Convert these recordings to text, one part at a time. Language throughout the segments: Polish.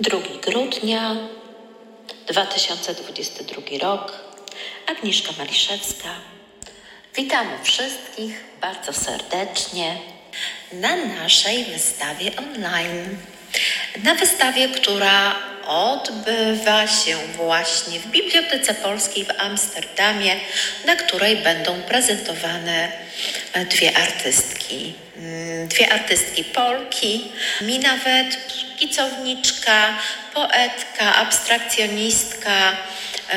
2 grudnia 2022 rok. Agnieszka Maliszewska. Witamy wszystkich bardzo serdecznie na naszej wystawie online. Na wystawie, która odbywa się właśnie w Bibliotece Polskiej w Amsterdamie, na której będą prezentowane dwie artystki. Mm, dwie artystki Polki, mi nawet szkicowniczka, poetka, abstrakcjonistka,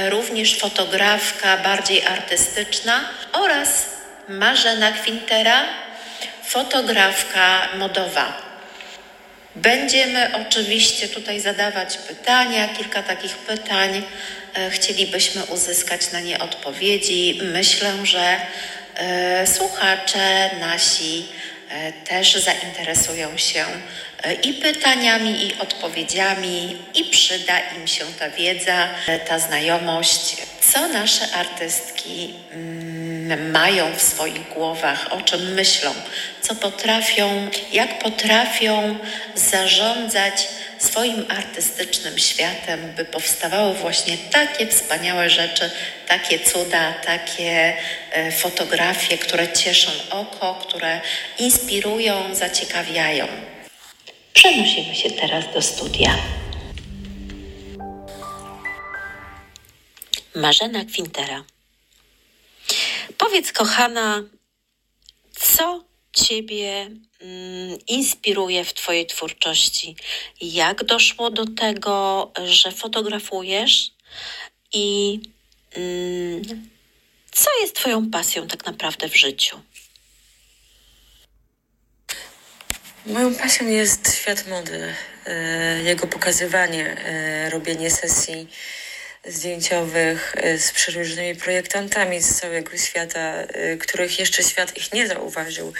również fotografka bardziej artystyczna oraz Marzena Kwintera, fotografka modowa. Będziemy oczywiście tutaj zadawać pytania, kilka takich pytań. E, chcielibyśmy uzyskać na nie odpowiedzi. Myślę, że e, słuchacze nasi e, też zainteresują się i pytaniami, i odpowiedziami, i przyda im się ta wiedza, ta znajomość, co nasze artystki mm, mają w swoich głowach, o czym myślą, co potrafią, jak potrafią zarządzać swoim artystycznym światem, by powstawały właśnie takie wspaniałe rzeczy, takie cuda, takie e, fotografie, które cieszą oko, które inspirują, zaciekawiają. Przenosimy się teraz do studia. Marzena Kwintera. Powiedz, kochana, co Ciebie mm, inspiruje w Twojej twórczości? Jak doszło do tego, że fotografujesz i mm, co jest Twoją pasją tak naprawdę w życiu? Moją pasją jest świat mody, e, jego pokazywanie, e, robienie sesji zdjęciowych e, z przeróżnymi projektantami z całego świata, których jeszcze świat ich nie zauważył.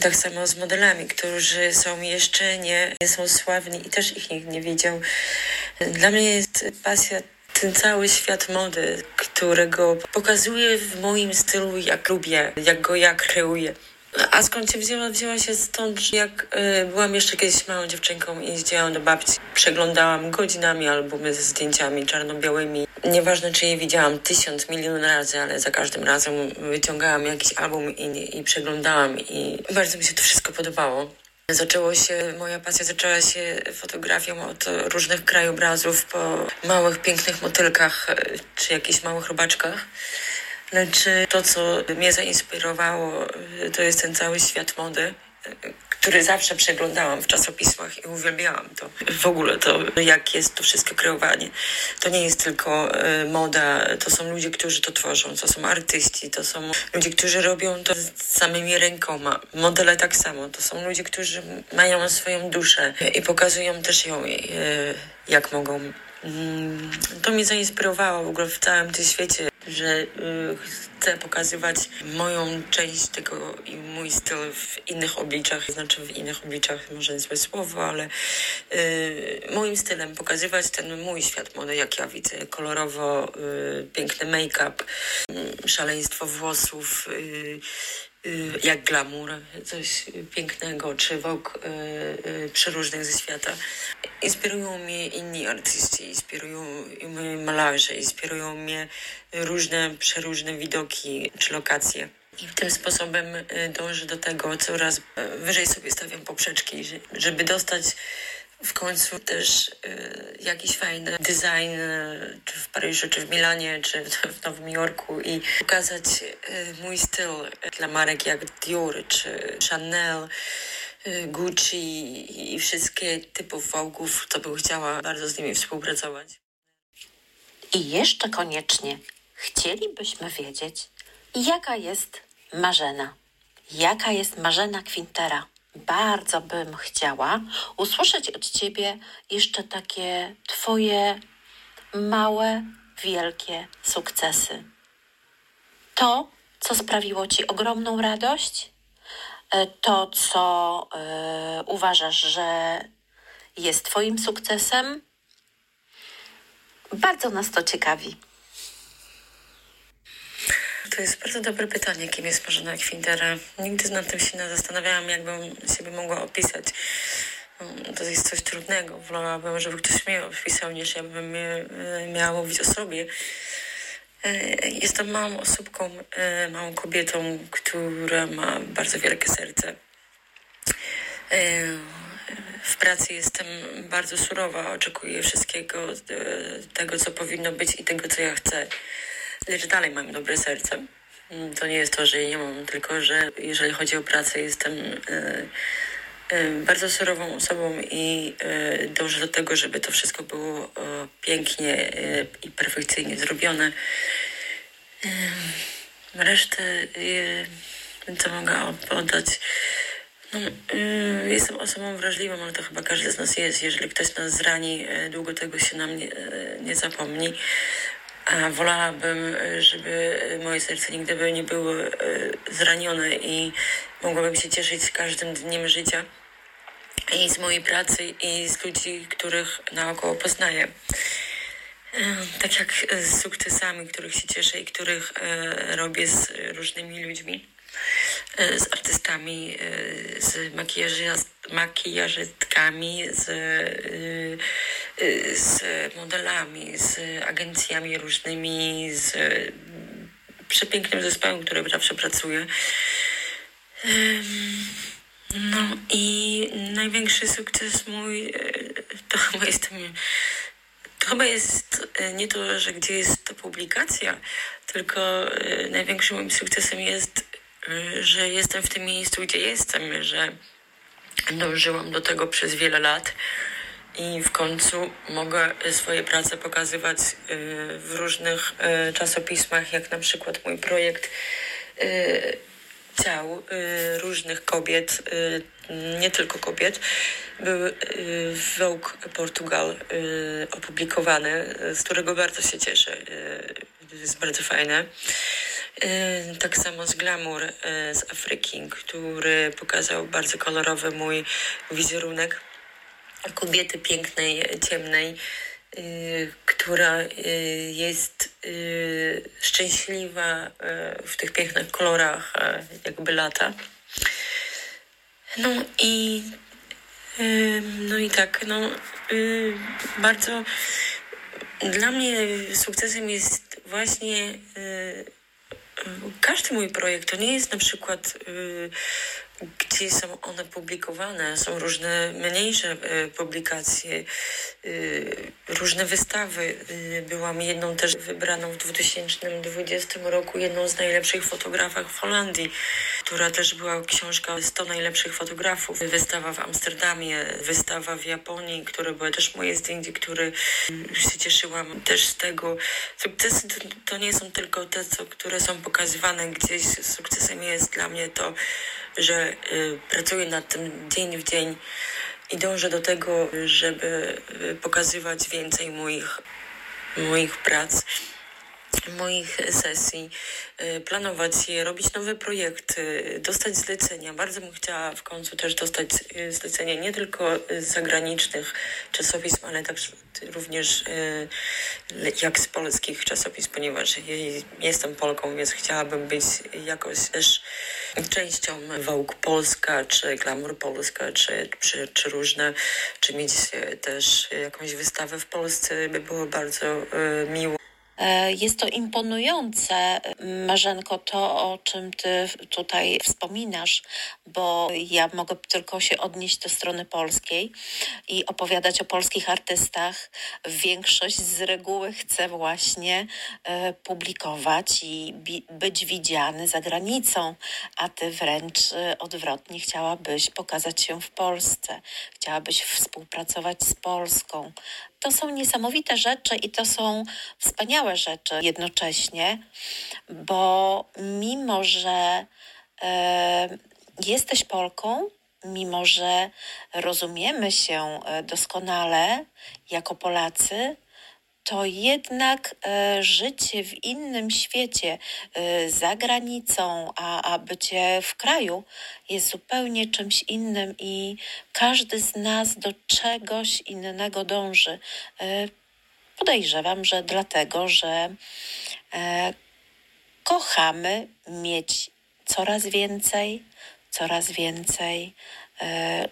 Tak samo z modelami, którzy są jeszcze nie, nie są sławni i też ich nikt nie widział. Dla mnie jest pasja ten cały świat mody, którego pokazuję w moim stylu, jak lubię, jak go ja kreuję. A skąd się wzięła? Wzięła się stąd, że jak y, byłam jeszcze kiedyś małą dziewczynką i jeździłam do babci, przeglądałam godzinami albumy ze zdjęciami czarno-białymi. Nieważne, czy je widziałam tysiąc, milion razy, ale za każdym razem wyciągałam jakiś album i, i przeglądałam i bardzo mi się to wszystko podobało. Zaczęło się, moja pasja zaczęła się fotografią od różnych krajobrazów po małych, pięknych motylkach czy jakichś małych robaczkach. Lecz to, co mnie zainspirowało, to jest ten cały świat mody, który zawsze przeglądałam w czasopismach i uwielbiałam to. W ogóle to, jak jest to wszystko kreowanie. To nie jest tylko y, moda, to są ludzie, którzy to tworzą, to są artyści, to są ludzie, którzy robią to samymi rękoma. Modele tak samo, to są ludzie, którzy mają swoją duszę i pokazują też ją, y, jak mogą. Mm, to mnie zainspirowało w ogóle w całym tym świecie że y, chcę pokazywać moją część tego i mój styl w innych obliczach, znaczy w innych obliczach, może złe słowo, ale y, moim stylem pokazywać ten mój świat mody, jak ja widzę, kolorowo, y, piękny make-up, szaleństwo włosów, jak glamour, coś pięknego, czy wok przeróżnych ze świata. Inspirują mnie inni artyści, inspirują mnie malarze, inspirują mnie różne, przeróżne widoki czy lokacje. I tym sposobem y, dążę do tego, coraz y, wyżej sobie stawiam poprzeczki, żeby dostać w końcu też y, jakiś fajny design, czy w Paryżu, czy w Milanie, czy w Nowym Jorku i pokazać mój styl dla marek jak Dior, czy Chanel, Gucci i wszystkie typów Vogue'ów, to bym chciała bardzo z nimi współpracować. I jeszcze koniecznie chcielibyśmy wiedzieć, jaka jest Marzena. Jaka jest Marzena Quintera? Bardzo bym chciała usłyszeć od Ciebie jeszcze takie Twoje małe, wielkie sukcesy. To, co sprawiło Ci ogromną radość, e, to, co y, uważasz, że jest Twoim sukcesem. Bardzo nas to ciekawi. To jest bardzo dobre pytanie, kim jest Marzena Kwintera. Nigdy nad tym się nie zastanawiałam, jakbym siebie mogła opisać. no, to jest coś trudnego. Wolałabym, żeby ktoś mnie opisał, niż ja bym miała mówić o sobie. Jestem małą osobką, małą kobietą, która ma bardzo wielkie serce. W pracy jestem bardzo surowa, oczekuję wszystkiego tego, co powinno być i tego, co ja chcę. Lecz dalej mam dobre serce. Mm, to nie jest to, że ja nie mam, tylko że jeżeli chodzi o pracę, jestem bardzo surową osobą i dążę do tego, żeby to wszystko było pięknie i perfekcyjnie zrobione. Resztę, co mogę oddać, no, jestem osobą wrażliwą, ale to chyba każdy z nas jest. Jeżeli ktoś nas zrani, długo tego się nam nie, nie zapomni. A wolałabym, żeby moje serce nigdy by nie było zranione i mogłabym się cieszyć każdym dniem życia i z mojej pracy i z ludzi, których naokoło poznaję. Tak jak z sukcesami, których się cieszę i których robię z różnymi ludźmi, z artystami, z makijażystkami, z, z modelami, z agencjami różnymi, z przepięknym zespołem, który zawsze pracuje. No i największy sukces mój to chyba jest to chyba jest nie to, że gdzie jest to publikacja, tylko największym moim sukcesem jest, że jestem w tym miejscu, gdzie jestem, że dążyłam do tego przez wiele lat i w końcu mogę swoje prace pokazywać w różnych czasopismach, jak na przykład mój projekt ciał różnych kobiet, nie tylko kobiet, był w Vogue Portugal opublikowany, z którego bardzo się cieszę. Jest bardzo fajne. Tak samo z Glamour z Afryki, który pokazał bardzo kolorowy mój wizerunek kobiety pięknej, ciemnej, która jest szczęśliwa w tych pięknych kolorach, jakby lata. No i no i tak, no bardzo dla mnie sukcesem jest właśnie każdy mój projekt. To nie jest na przykład gdzie są one publikowane. Są różne mniejsze publikacje, różne wystawy. Byłam jedną też wybraną w 2020 roku, jedną z najlepszych fotografach w Holandii, która też była książka 100 najlepszych fotografów. Wystawa w Amsterdamie, wystawa w Japonii, które były też moje zdjęcia, które się cieszyłam też z tego. Sukcesy to, to nie są tylko te, co, które są pokazywane gdzieś. Sukcesem jest dla mnie to, że y, pracuję nad tym dzień w dzień i dążę do tego, żeby y, pokazywać więcej moich, moich prac moich sesji, y, planować je, robić nowe projekty, dostać zlecenia. Bardzo bym chciała w końcu też dostać y, zlecenia nie tylko zagranicznych czasopism, ale także również y, jak z polskich czasopism, ponieważ jestem Polką, więc chciałabym być jakoś też częścią Vogue Polska, czy Glamour Polska, czy, czy, czy różne, czy mieć też jakąś wystawę w Polsce by było bardzo miło. E, jest to imponujące, Marzenko, to o czym ty tutaj wspominasz, bo ja mogę tylko się odnieść do strony polskiej i opowiadać o polskich artystach. Większość z reguły chce właśnie e, publikować i być widziany za granicą, a ty wręcz e, odwrotnie chciałabyś pokazać się w Polsce, chciałabyś współpracować z Polską to są niesamowite rzeczy i to są wspaniałe rzeczy jednocześnie, bo mimo, że e, jesteś Polką, mimo że rozumiemy się e, doskonale jako Polacy, to jednak e, życie w innym świecie, e, za granicą, a, a bycie w kraju jest zupełnie czymś innym i każdy z nas do czegoś innego dąży. E, podejrzewam, że dlatego, że kochamy mieć coraz więcej, coraz więcej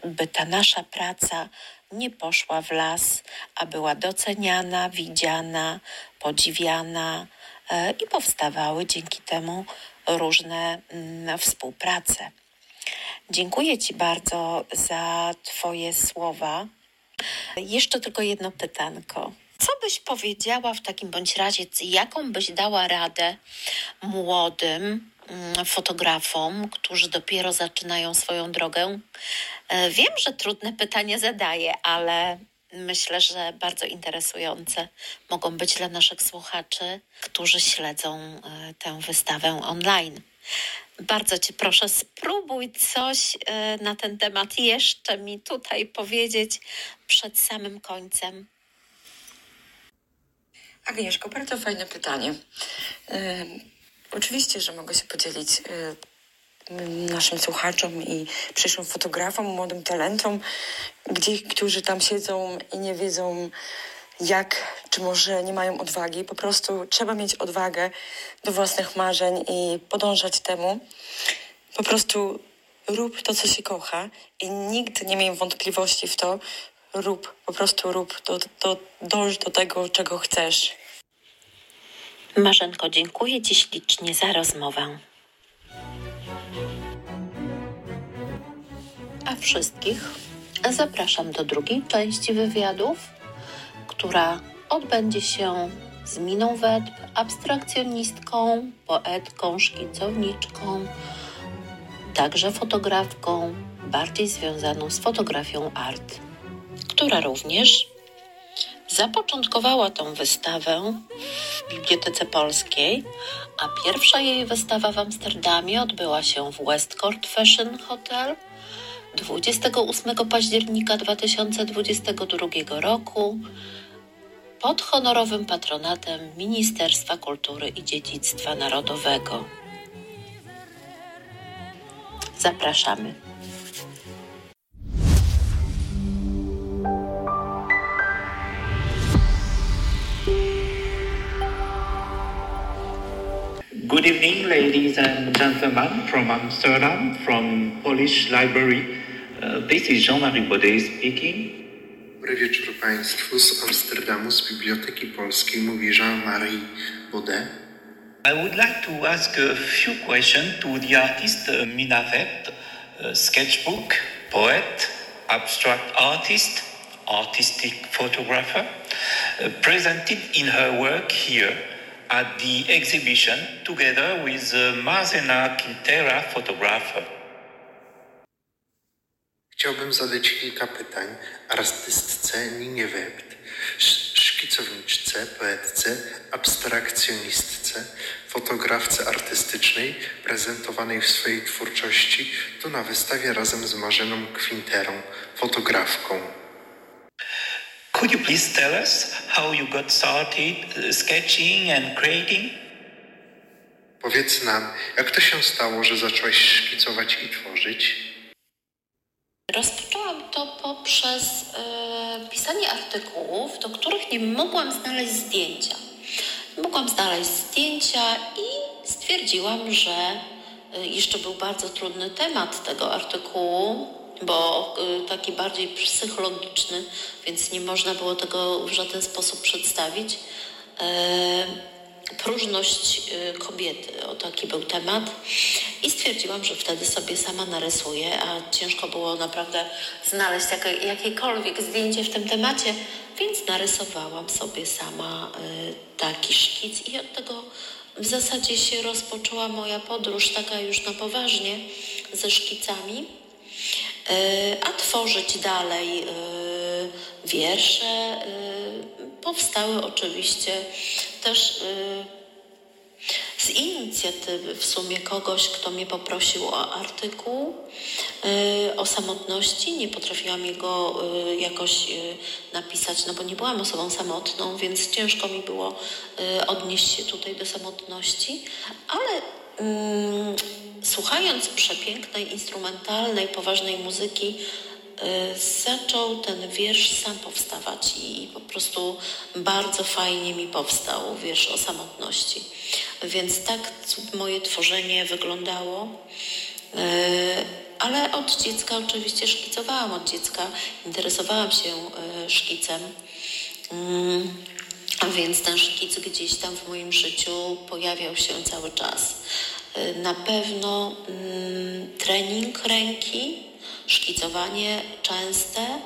by ta nasza praca nie poszła w las, a była doceniana, widziana, podziwiana e, i powstawały dzięki temu różne mm, współprace. Dziękuję Ci bardzo za Twoje słowa. Jeszcze tylko jedno pytanko. Co byś powiedziała w takim bądź razie, jaką byś dała radę młodym fotografom, którzy dopiero zaczynają swoją drogę? E, Wiem, że trudne pytanie zadaję, ale myślę, że bardzo interesujące mogą być dla naszych słuchaczy, którzy śledzą e, tę wystawę online. Bardzo Cię proszę, spróbuj coś e, na ten temat jeszcze mi tutaj powiedzieć przed samym końcem. Agnieszko, bardzo fajne pytanie. Oczywiście, że mogę się podzielić e, naszym słuchaczom i przyszłym fotografom, młodym talentom, gdzie, którzy tam siedzą i nie wiedzą jak, czy może nie mają odwagi. Po prostu trzeba mieć odwagę do własnych marzeń i podążać temu. Po prostu rób to, co się kocha i nigdy nie miej wątpliwości w to. Rób, po prostu rób, do, do, dąż do tego, czego chcesz. Marzenko, dziękuję Ci ślicznie za rozmowę. A wszystkich zapraszam do drugiej części wywiadów, która odbędzie się z Miną Wetb, abstrakcjonistką, poetką, szkicowniczką, także fotografką, bardziej związaną z fotografią art, która również zapoczątkowała tą wystawę w Bibliotece Polskiej, a pierwsza jej wystawa w Amsterdamie odbyła się w Westcourt Fashion Hotel 28 października 2022 roku pod honorowym patronatem Ministerstwa Kultury i Dziedzictwa Narodowego. Zapraszamy. Ladies and gentlemen from Amsterdam, from Polish Library. Uh, this is Jean-Marie Baudet speaking. Dobry wieczór Państwu z Amsterdamu, z Biblioteki Polskiej, mówi Jean-Marie Baudet. I would like to ask a few questions to the artist uh, Mina Vept, uh, sketchbook, poet, abstract artist, artistic photographer, uh, presented in her work here at the exhibition together with uh, Marzena Quintera, photographer. Chciałbym zadać kilka pytań artystce Ninie Webt, sz- szkicowniczce, poetce, abstrakcjonistce, fotografce artystycznej prezentowanej w swojej twórczości tu na wystawie razem z Marzeną Kwinterą, fotografką. Could you please tell us how you got started uh, sketching and creating? Powiedz nam, jak to się stało, że zaczłaś szkicować i tworzyć? Rozpoczęłam to poprzez e, pisanie artykułów, do których nie mogłam znaleźć zdjęcia. Nie mogłam znaleźć zdjęcia i stwierdziłam, że e, jeszcze był bardzo trudny temat tego artykułu, bo e, taki bardziej psychologiczny, więc nie można było tego w żaden sposób przedstawić. E, próżność y, kobiety, o taki był temat. I stwierdziłam, że wtedy sobie sama narysuję, a ciężko było naprawdę znaleźć jakie, jakiekolwiek zdjęcie w tym temacie, więc narysowałam sobie sama y, taki szkic i od tego w zasadzie się rozpoczęła moja podróż, taka już na poważnie, ze szkicami. Y, a tworzyć dalej y, wiersze y, powstały oczywiście też z inicjatywy w sumie kogoś, kto mnie poprosił o artykuł o samotności. Nie potrafiłam jego jakoś napisać, no bo nie byłam osobą samotną, więc ciężko mi było odnieść się tutaj do samotności, ale słuchając przepięknej, instrumentalnej, poważnej muzyki, y, zaczął ten wiersz sam powstawać i po prostu bardzo fajnie mi powstał wiersz o samotności. Więc tak moje tworzenie wyglądało. Ale od dziecka oczywiście szkicowałam, od dziecka interesowałam się szkicem. A więc ten szkic gdzieś tam w moim życiu pojawiał się cały czas. Na pewno mm, trening ręki, szkicowanie częste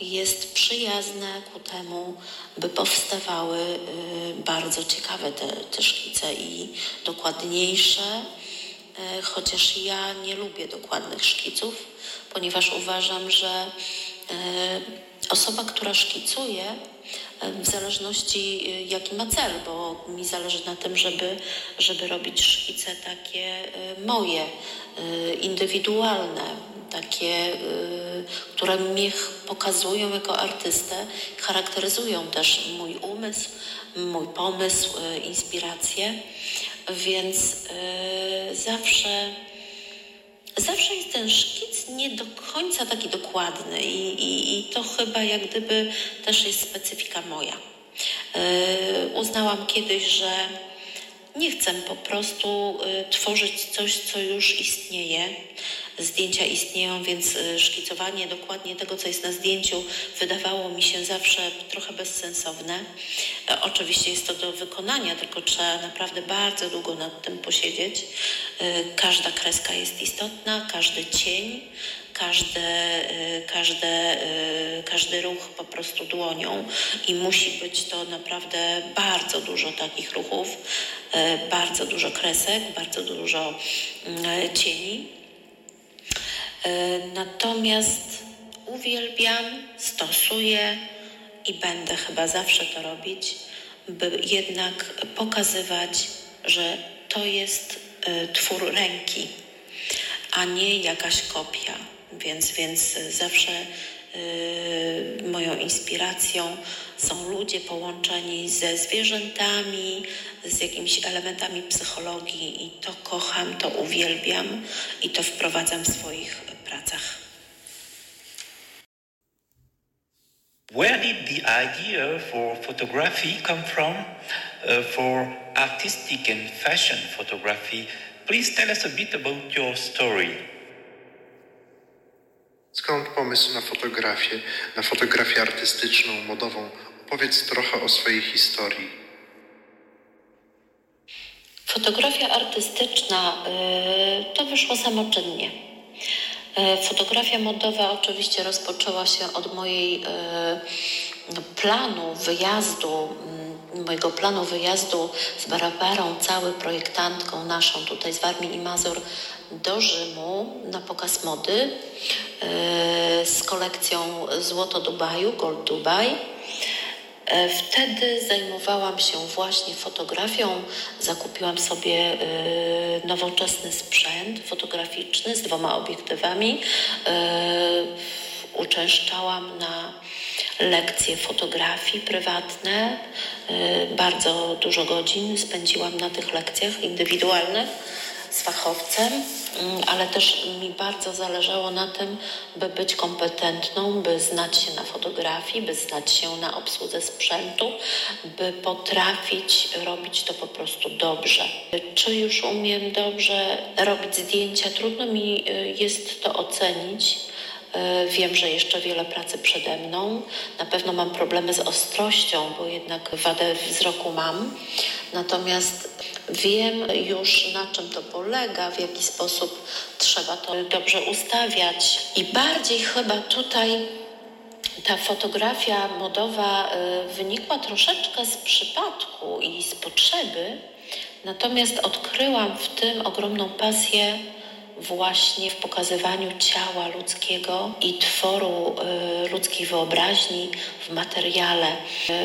jest przyjazne ku temu, by powstawały y, bardzo ciekawe te, te szkice i dokładniejsze, y, chociaż ja nie lubię dokładnych szkiców, ponieważ uważam, że y, osoba, która szkicuje, w zależności jaki ma cel, bo mi zależy na tym, żeby, żeby robić szkice takie moje, indywidualne, takie, które mnie pokazują jako artystę, charakteryzują też mój umysł, mój pomysł, inspiracje, więc zawsze zawsze jest ten szkic nie do końca taki dokładny i, i, i to chyba jak gdyby też jest specyfika moja. Yy, uznałam kiedyś, że nie chcę po prostu y, tworzyć coś, co już istnieje. Zdjęcia istnieją, więc y, szkicowanie dokładnie tego, co jest na zdjęciu, wydawało mi się zawsze trochę bezsensowne. E, oczywiście jest to do wykonania, tylko trzeba naprawdę bardzo długo nad tym posiedzieć. E, każda kreska jest istotna, każdy cień, każde, y, każde, każdy ruch po prostu dłonią i musi być to naprawdę bardzo dużo takich ruchów, e, bardzo dużo kresek, bardzo dużo mm, cieni. E, natomiast uwielbiam, stosuję i będę chyba zawsze to robić, by jednak pokazywać, że to jest e, twór ręki, a nie jakaś kopia. Więc, więc zawsze moją inspiracją są ludzie połączeni ze zwierzętami, z jakimiś elementami psychologii i to kocham, to uwielbiam i to wprowadzam w swoich pracach. Where did the idea for photography come from? Uh, for artistic and fashion photography, please tell us a bit about your story. Skąd pomysł na fotografię, na fotografię artystyczną, modową? Opowiedz trochę o swojej historii. Fotografia artystyczna y, to wyszło samoczynnie. Y, fotografia modowa oczywiście rozpoczęła się od mojej y, planu wyjazdu, mm, mojego planu wyjazdu z Barabarą, cały projektantką naszą tutaj z Warmii i Mazur do Rzymu na pokaz mody e, z kolekcją Złoto Dubaju, Gold Dubai. E, wtedy zajmowałam się właśnie fotografią. Zakupiłam sobie e, nowoczesny sprzęt fotograficzny z dwoma obiektywami. Uczęszczałam na lekcje fotografii prywatne. Bardzo dużo godzin spędziłam na tych lekcjach indywidualnych z fachowcem, mm, ale też mi bardzo zależało na tym, by być kompetentną, by znać się na fotografii, by znać się na obsłudze sprzętu, by potrafić robić to po prostu dobrze. Czy już umiem dobrze robić zdjęcia? Trudno mi y, jest to ocenić. Y, wiem, że jeszcze wiele pracy przede mną. Na pewno mam problemy z ostrością, bo jednak wadę wzroku mam. Natomiast Wiem już na czym to polega, w jaki sposób trzeba to dobrze ustawiać i bardziej chyba tutaj ta fotografia modowa y, wynikła troszeczkę z przypadku i z potrzeby, natomiast odkryłam w tym ogromną pasję właśnie w pokazywaniu ciała ludzkiego i tworu y, ludzkiej wyobraźni w materiale.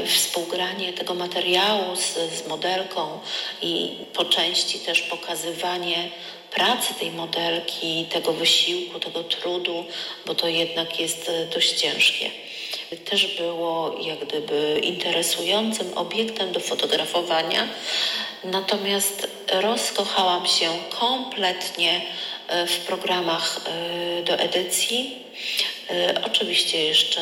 Y, współgranie tego materiału z, z modelką i po części też pokazywanie pracy tej modelki, tego wysiłku, tego trudu, bo to jednak jest y, dość ciężkie. Też było jak gdyby interesującym obiektem do fotografowania, natomiast rozkochałam się kompletnie w programach e, do edycji. E, oczywiście jeszcze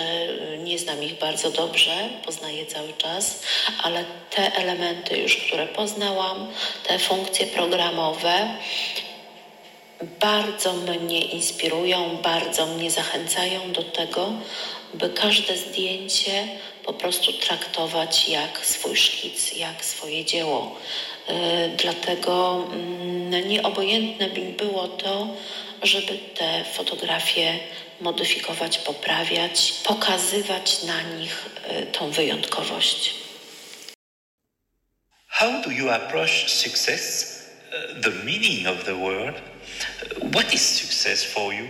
nie znam ich bardzo dobrze, poznaję cały czas, ale te elementy już, które poznałam, te funkcje programowe, bardzo mnie inspirują, bardzo mnie zachęcają do tego, by każde zdjęcie po prostu traktować jak swój szkic, jak swoje dzieło. Yy, dlatego yy, nieobojętne mi było to, żeby te fotografie modyfikować, poprawiać, pokazywać na nich yy, tą wyjątkowość. How do you approach success? Uh, the meaning of the word? What is success for you?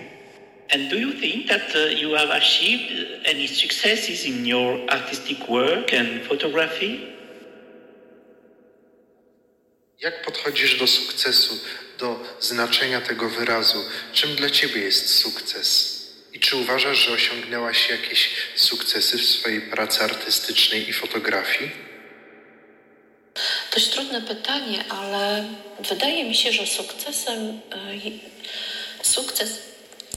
And do you think that uh, you have achieved any successes in your artistic work and photography? Jak podchodzisz do sukcesu, do znaczenia tego wyrazu? Czym dla ciebie jest sukces? I czy uważasz, że osiągnęłaś jakieś sukcesy w swojej pracy artystycznej i fotografii? Dość trudne pytanie, ale wydaje mi się, że sukcesem, y, sukces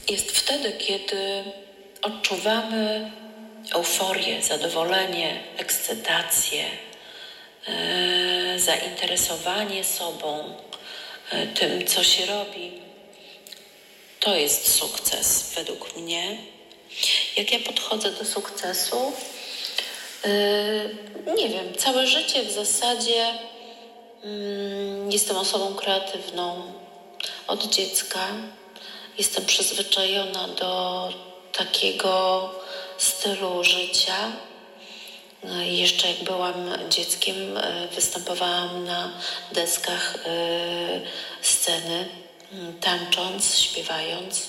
jest wtedy, kiedy odczuwamy euforię, zadowolenie, ekscytację, y, zainteresowanie sobą, y, tym, co się robi. To jest sukces według mnie. Jak ja podchodzę do sukcesu, Yy, nie wiem, całe życie w zasadzie mm, jestem osobą kreatywną od dziecka. Jestem przyzwyczajona do takiego stylu życia. No jeszcze jak byłam dzieckiem, yy, występowałam na deskach yy, sceny, tańcząc, śpiewając.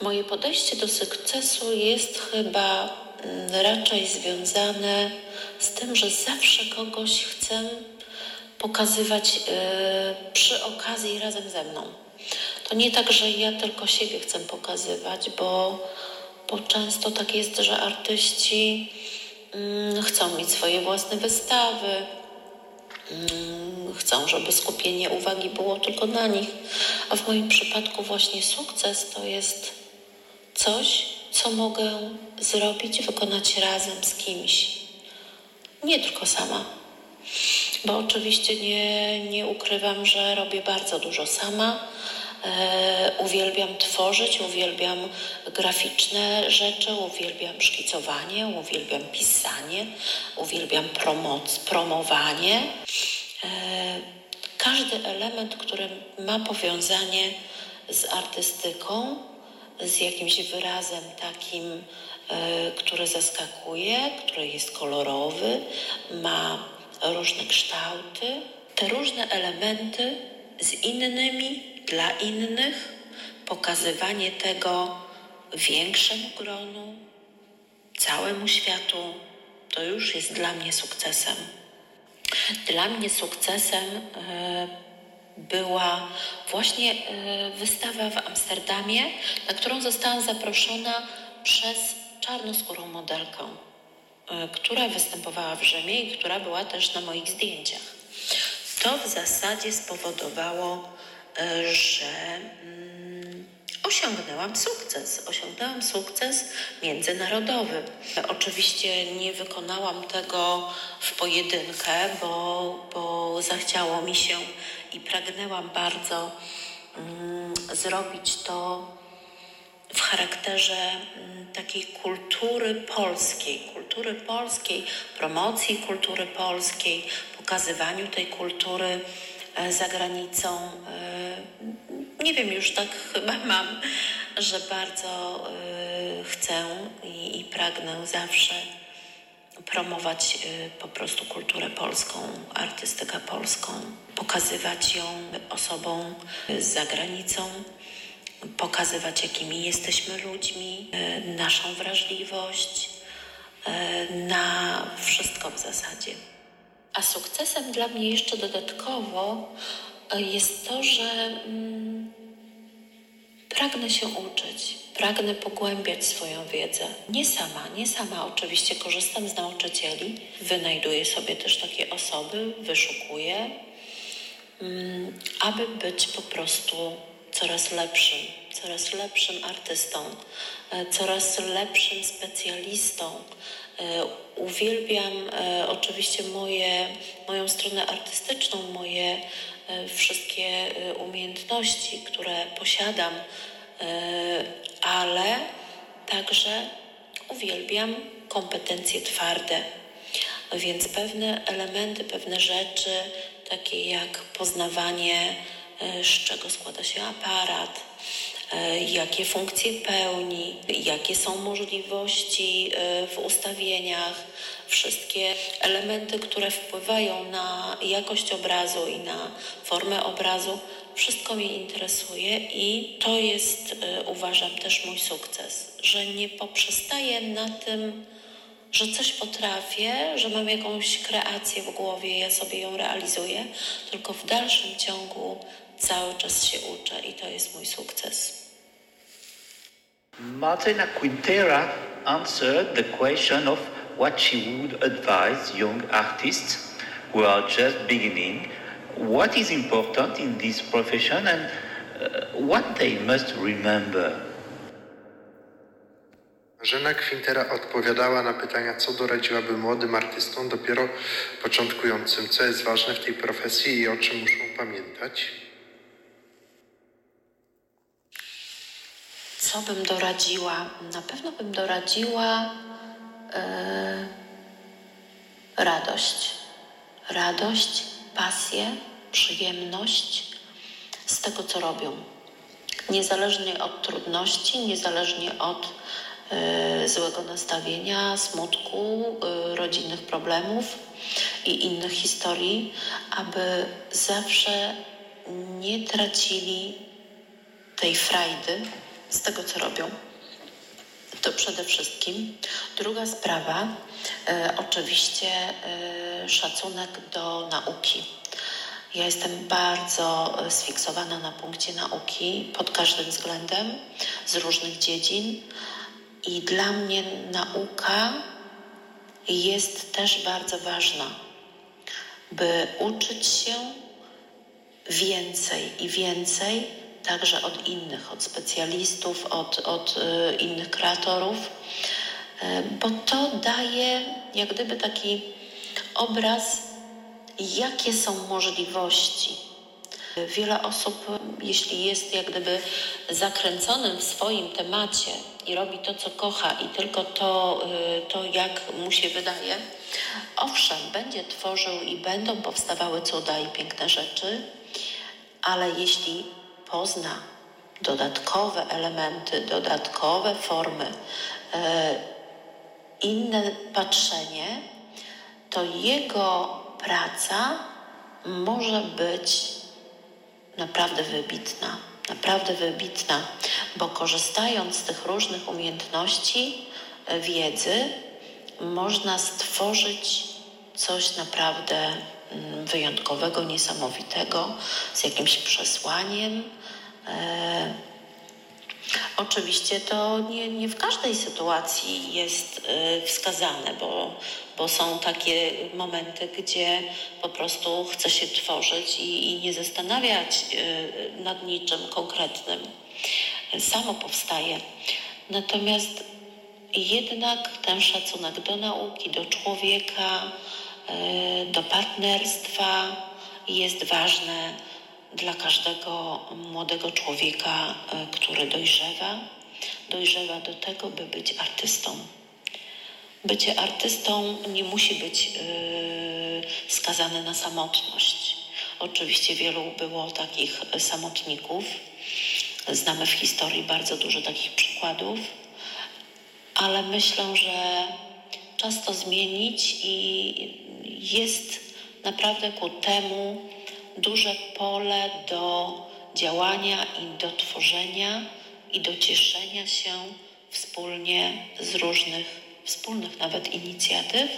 Moje podejście do sukcesu jest chyba raczej związane z tym, że zawsze kogoś chcę pokazywać y, przy okazji razem ze mną. To nie tak, że ja tylko siebie chcę pokazywać, bo, bo często tak jest, że artyści mm, chcą mieć swoje własne wystawy, mm, chcą, żeby skupienie uwagi było tylko na nich, a w moim przypadku właśnie sukces to jest coś, co mogę zrobić, wykonać razem z kimś. Nie tylko sama. Bo oczywiście nie, nie ukrywam, że robię bardzo dużo sama. E, uwielbiam tworzyć, uwielbiam graficzne rzeczy, uwielbiam szkicowanie, uwielbiam pisanie, uwielbiam promoc, promowanie. E, każdy element, który ma powiązanie z artystyką, z jakimś wyrazem takim, e, który zaskakuje, który jest kolorowy, ma różne kształty. Te różne elementy z innymi, dla innych, pokazywanie tego większemu gronu, całemu światu, to już jest dla mnie sukcesem. Dla mnie sukcesem e, była właśnie e, wystawa w Amsterdamie, na którą zostałam zaproszona przez czarnoskórą modelkę, e, która występowała w Rzymie i która była też na moich zdjęciach. To w zasadzie spowodowało, że mm, osiągnęłam sukces. Osiągnęłam sukces międzynarodowy. Oczywiście nie wykonałam tego w pojedynkę, bo, bo zachciało mi się i pragnęłam bardzo mm, zrobić to w charakterze mm, takiej kultury polskiej, kultury polskiej, promocji kultury polskiej, pokazywaniu tej kultury e, za granicą. E, nie wiem, już tak chyba mam, że bardzo e, chcę i, i pragnę zawsze promować po prostu kulturę polską, artystykę polską pokazywać ją osobom za granicą, pokazywać, jakimi jesteśmy ludźmi, e, naszą wrażliwość na wszystko w zasadzie. A sukcesem dla mnie jeszcze dodatkowo jest to, że mm, pragnę się uczyć, pragnę pogłębiać swoją wiedzę. Nie sama, nie sama oczywiście korzystam z nauczycieli, wynajduję sobie też takie osoby, wyszukuję, Mm, aby być po prostu coraz lepszym, coraz lepszym artystą, e, coraz lepszym specjalistą Uwielbiam oczywiście moje, moją stronę artystyczną, moje wszystkie umiejętności, które posiadam, ale także uwielbiam kompetencje twarde. Więc pewne elementy, pewne rzeczy, takie jak poznawanie, z czego składa się aparat, E, jakie funkcje pełni, jakie są możliwości e, w ustawieniach, wszystkie elementy, które wpływają na jakość obrazu i na formę obrazu, wszystko mnie interesuje i to jest, e, uważam, też mój sukces, że nie poprzestaję na tym, że coś potrafię, że mam jakąś kreację w głowie, ja sobie ją realizuję, tylko w dalszym ciągu cały czas się uczę i to jest mój sukces. Martina Quintera answered the question of what she would advise young artists who are just beginning, what is important in this profession and uh, what they must remember. Żena Quintera odpowiadała na pytania, co doradziłaby młodym artystom dopiero początkującym, co jest ważne w tej profesji i o czym muszą pamiętać. Co bym doradziła? Na pewno bym doradziła yy, radość. Radość, pasję, przyjemność z tego, co robią. Niezależnie od trudności, niezależnie od yy, złego nastawienia, smutku, yy, rodzinnych problemów i innych historii, aby zawsze nie tracili tej frajdy, z tego, co robią. To przede wszystkim. Druga sprawa, e, oczywiście e, szacunek do nauki. Ja jestem bardzo e, sfiksowana na punkcie nauki pod każdym względem, z różnych dziedzin. I dla mnie nauka jest też bardzo ważna, by uczyć się więcej i więcej także od innych, od specjalistów, od, od y, innych kreatorów, y, bo to daje jak gdyby taki obraz, jakie są możliwości. Wiele osób, jeśli jest jak gdyby zakręconym w swoim temacie i robi to, co kocha i tylko to, y, to jak mu się wydaje, owszem, będzie tworzył i będą powstawały cuda i piękne rzeczy, ale jeśli pozna dodatkowe elementy, dodatkowe formy, e, inne patrzenie, to jego praca może być naprawdę wybitna. Naprawdę wybitna, bo korzystając z tych różnych umiejętności, e, wiedzy, można stworzyć coś naprawdę wyjątkowego, niesamowitego, z jakimś przesłaniem, E, oczywiście to nie, nie w każdej sytuacji jest e, wskazane, bo, bo są takie momenty, gdzie po prostu chce się tworzyć i, i nie zastanawiać e, nad niczym konkretnym. Samo powstaje. Natomiast jednak ten szacunek do nauki, do człowieka, do partnerstwa jest ważny dla każdego młodego człowieka, e, który dojrzewa, dojrzewa do tego, by być artystą. Bycie artystą nie musi być yy, skazane na samotność. Oczywiście wielu było takich samotników. Znamy w historii bardzo dużo takich przykładów, ale myślę, że czas to zmienić i jest naprawdę ku temu duże pole do działania i do tworzenia i do cieszenia się wspólnie z różnych, wspólnych nawet inicjatyw.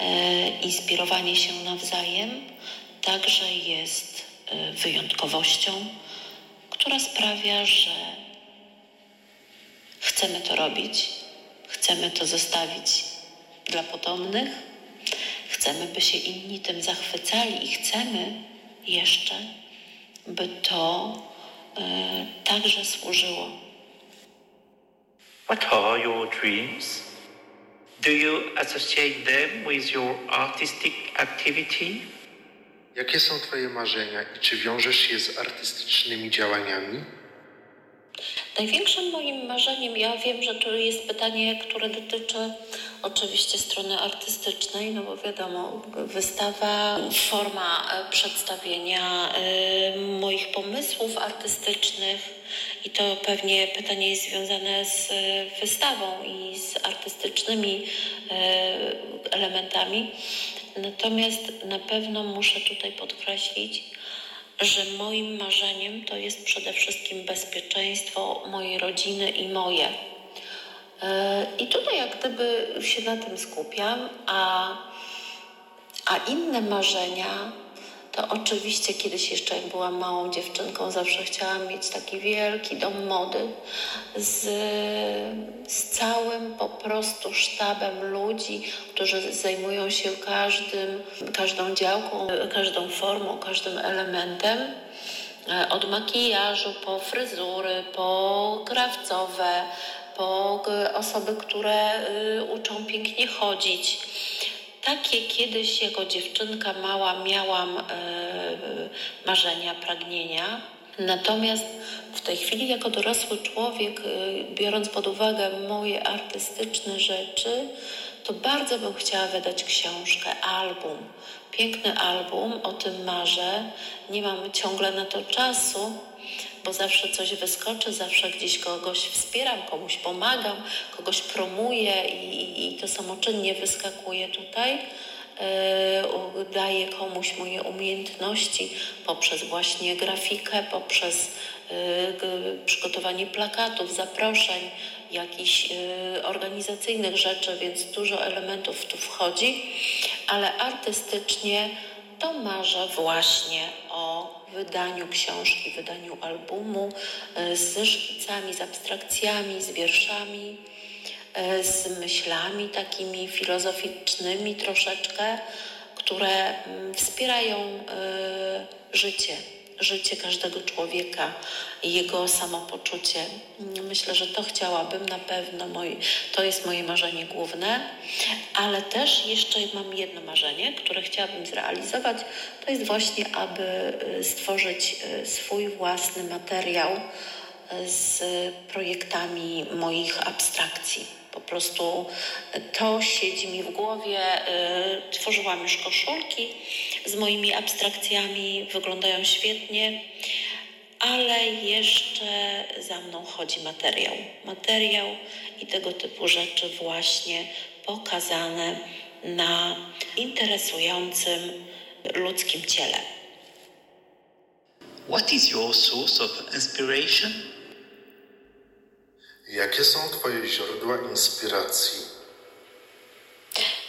E, inspirowanie się nawzajem także jest e, wyjątkowością, która sprawia, że chcemy to robić, chcemy to zostawić dla potomnych Chcemy, by się inni tym zachwycali i chcemy jeszcze, by to e, także służyło. What are your dreams? Do you associate them with your artistic activity? Jakie są Twoje marzenia i czy wiążesz je z artystycznymi działaniami? Największym moim marzeniem, ja wiem, że to jest pytanie, które dotyczy oczywiście strony artystycznej, no bo wiadomo, wystawa, forma e, przedstawienia e, moich pomysłów artystycznych i to pewnie pytanie jest związane z e, wystawą i z artystycznymi elementami. Natomiast na pewno muszę tutaj podkreślić, że moim marzeniem to jest przede wszystkim bezpieczeństwo mojej rodziny i moje. E, I tutaj jak gdyby się na tym skupiam, a, a inne marzenia to oczywiście kiedyś jeszcze jak byłam małą dziewczynką, zawsze chciałam mieć taki wielki dom mody z, z całym po prostu sztabem ludzi, którzy zajmują się każdym, każdą działką, każdą formą, każdym elementem. Od makijażu po fryzury, po krawcowe, po osoby, które y, uczą pięknie chodzić. Takie kiedyś jako dziewczynka mała miałam e, marzenia, pragnienia. Natomiast w tej chwili, jako dorosły człowiek, e, biorąc pod uwagę moje artystyczne rzeczy, to bardzo bym chciała wydać książkę, album. Piękny album, o tym marzę. Nie mam ciągle na to czasu, bo zawsze coś wyskoczy, zawsze gdzieś kogoś wspieram, komuś pomagam, kogoś promuję i, i to samoczynnie wyskakuje tutaj. Yy, daję komuś moje umiejętności poprzez właśnie grafikę, poprzez yy, przygotowanie plakatów, zaproszeń, jakichś yy, organizacyjnych rzeczy, więc dużo elementów tu wchodzi, ale artystycznie to marzę właśnie o wydaniu książki, wydaniu albumu e, ze szkicami, z abstrakcjami, z wierszami, e, z myślami takimi filozoficznymi troszeczkę, które mm, wspierają e, życie życie każdego człowieka i jego samopoczucie. Myślę, że to chciałabym na pewno, to jest moje marzenie główne, ale też jeszcze mam jedno marzenie, które chciałabym zrealizować. To jest właśnie, aby y, stworzyć y, swój własny materiał y, z projektami moich abstrakcji po prostu to siedzi mi w głowie. Y, tworzyłam już koszulki z moimi abstrakcjami, wyglądają świetnie, ale jeszcze za mną chodzi materiał. Materiał i tego typu rzeczy właśnie pokazane na interesującym ludzkim ciele. What is your source of inspiration? Jakie są Twoje źródła inspiracji?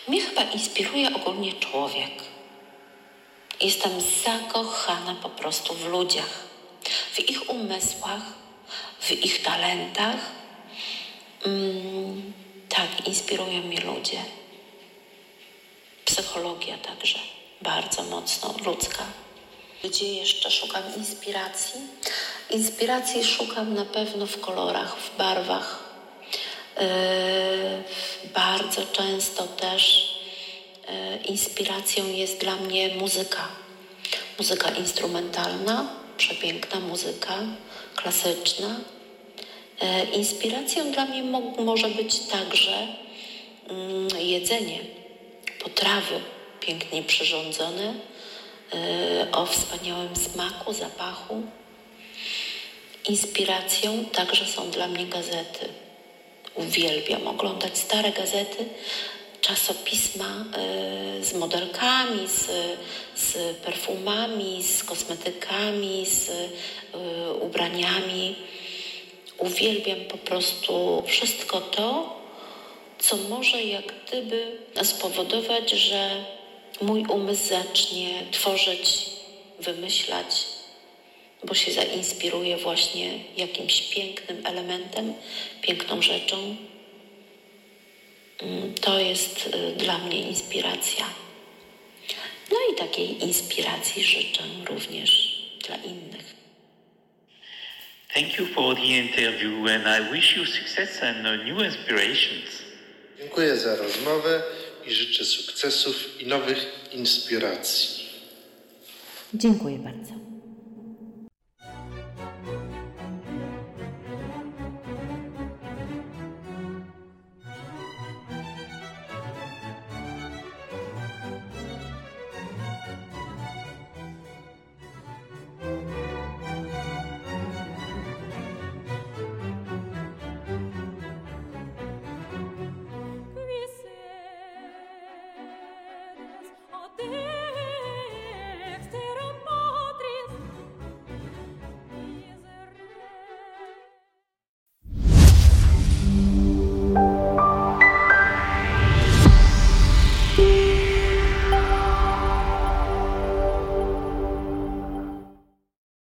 Mnie chyba inspiruje ogólnie człowiek. Jestem zakochana po prostu w ludziach, w ich umysłach, w ich talentach. Mm, tak, inspirują mnie ludzie. Psychologia także bardzo mocno ludzka. Gdzie jeszcze szukam inspiracji? Inspiracji szukam na pewno w kolorach, w barwach. Yy, bardzo często też yy, inspiracją jest dla mnie muzyka. Muzyka instrumentalna, przepiękna muzyka, klasyczna. Yy, inspiracją dla mnie mo może być także mm, jedzenie, potrawy pięknie przyrządzone, o wspaniałym smaku, zapachu. Inspiracją także są dla mnie gazety. Uwielbiam oglądać stare gazety, czasopisma y, z modelkami, z, z perfumami, z kosmetykami, z y, ubraniami. Uwielbiam po prostu wszystko to, co może jak gdyby spowodować, że mój umysł zacznie tworzyć, wymyślać, bo się zainspiruje właśnie jakimś pięknym elementem, piękną rzeczą. Mm, to jest y, dla mnie inspiracja. No i takiej inspiracji życzę również dla innych. Thank you for the interview and I wish you success and uh, new inspirations. Dziękuję za rozmowę i życzę sukcesów i nowych inspiracji. Dziękuję bardzo.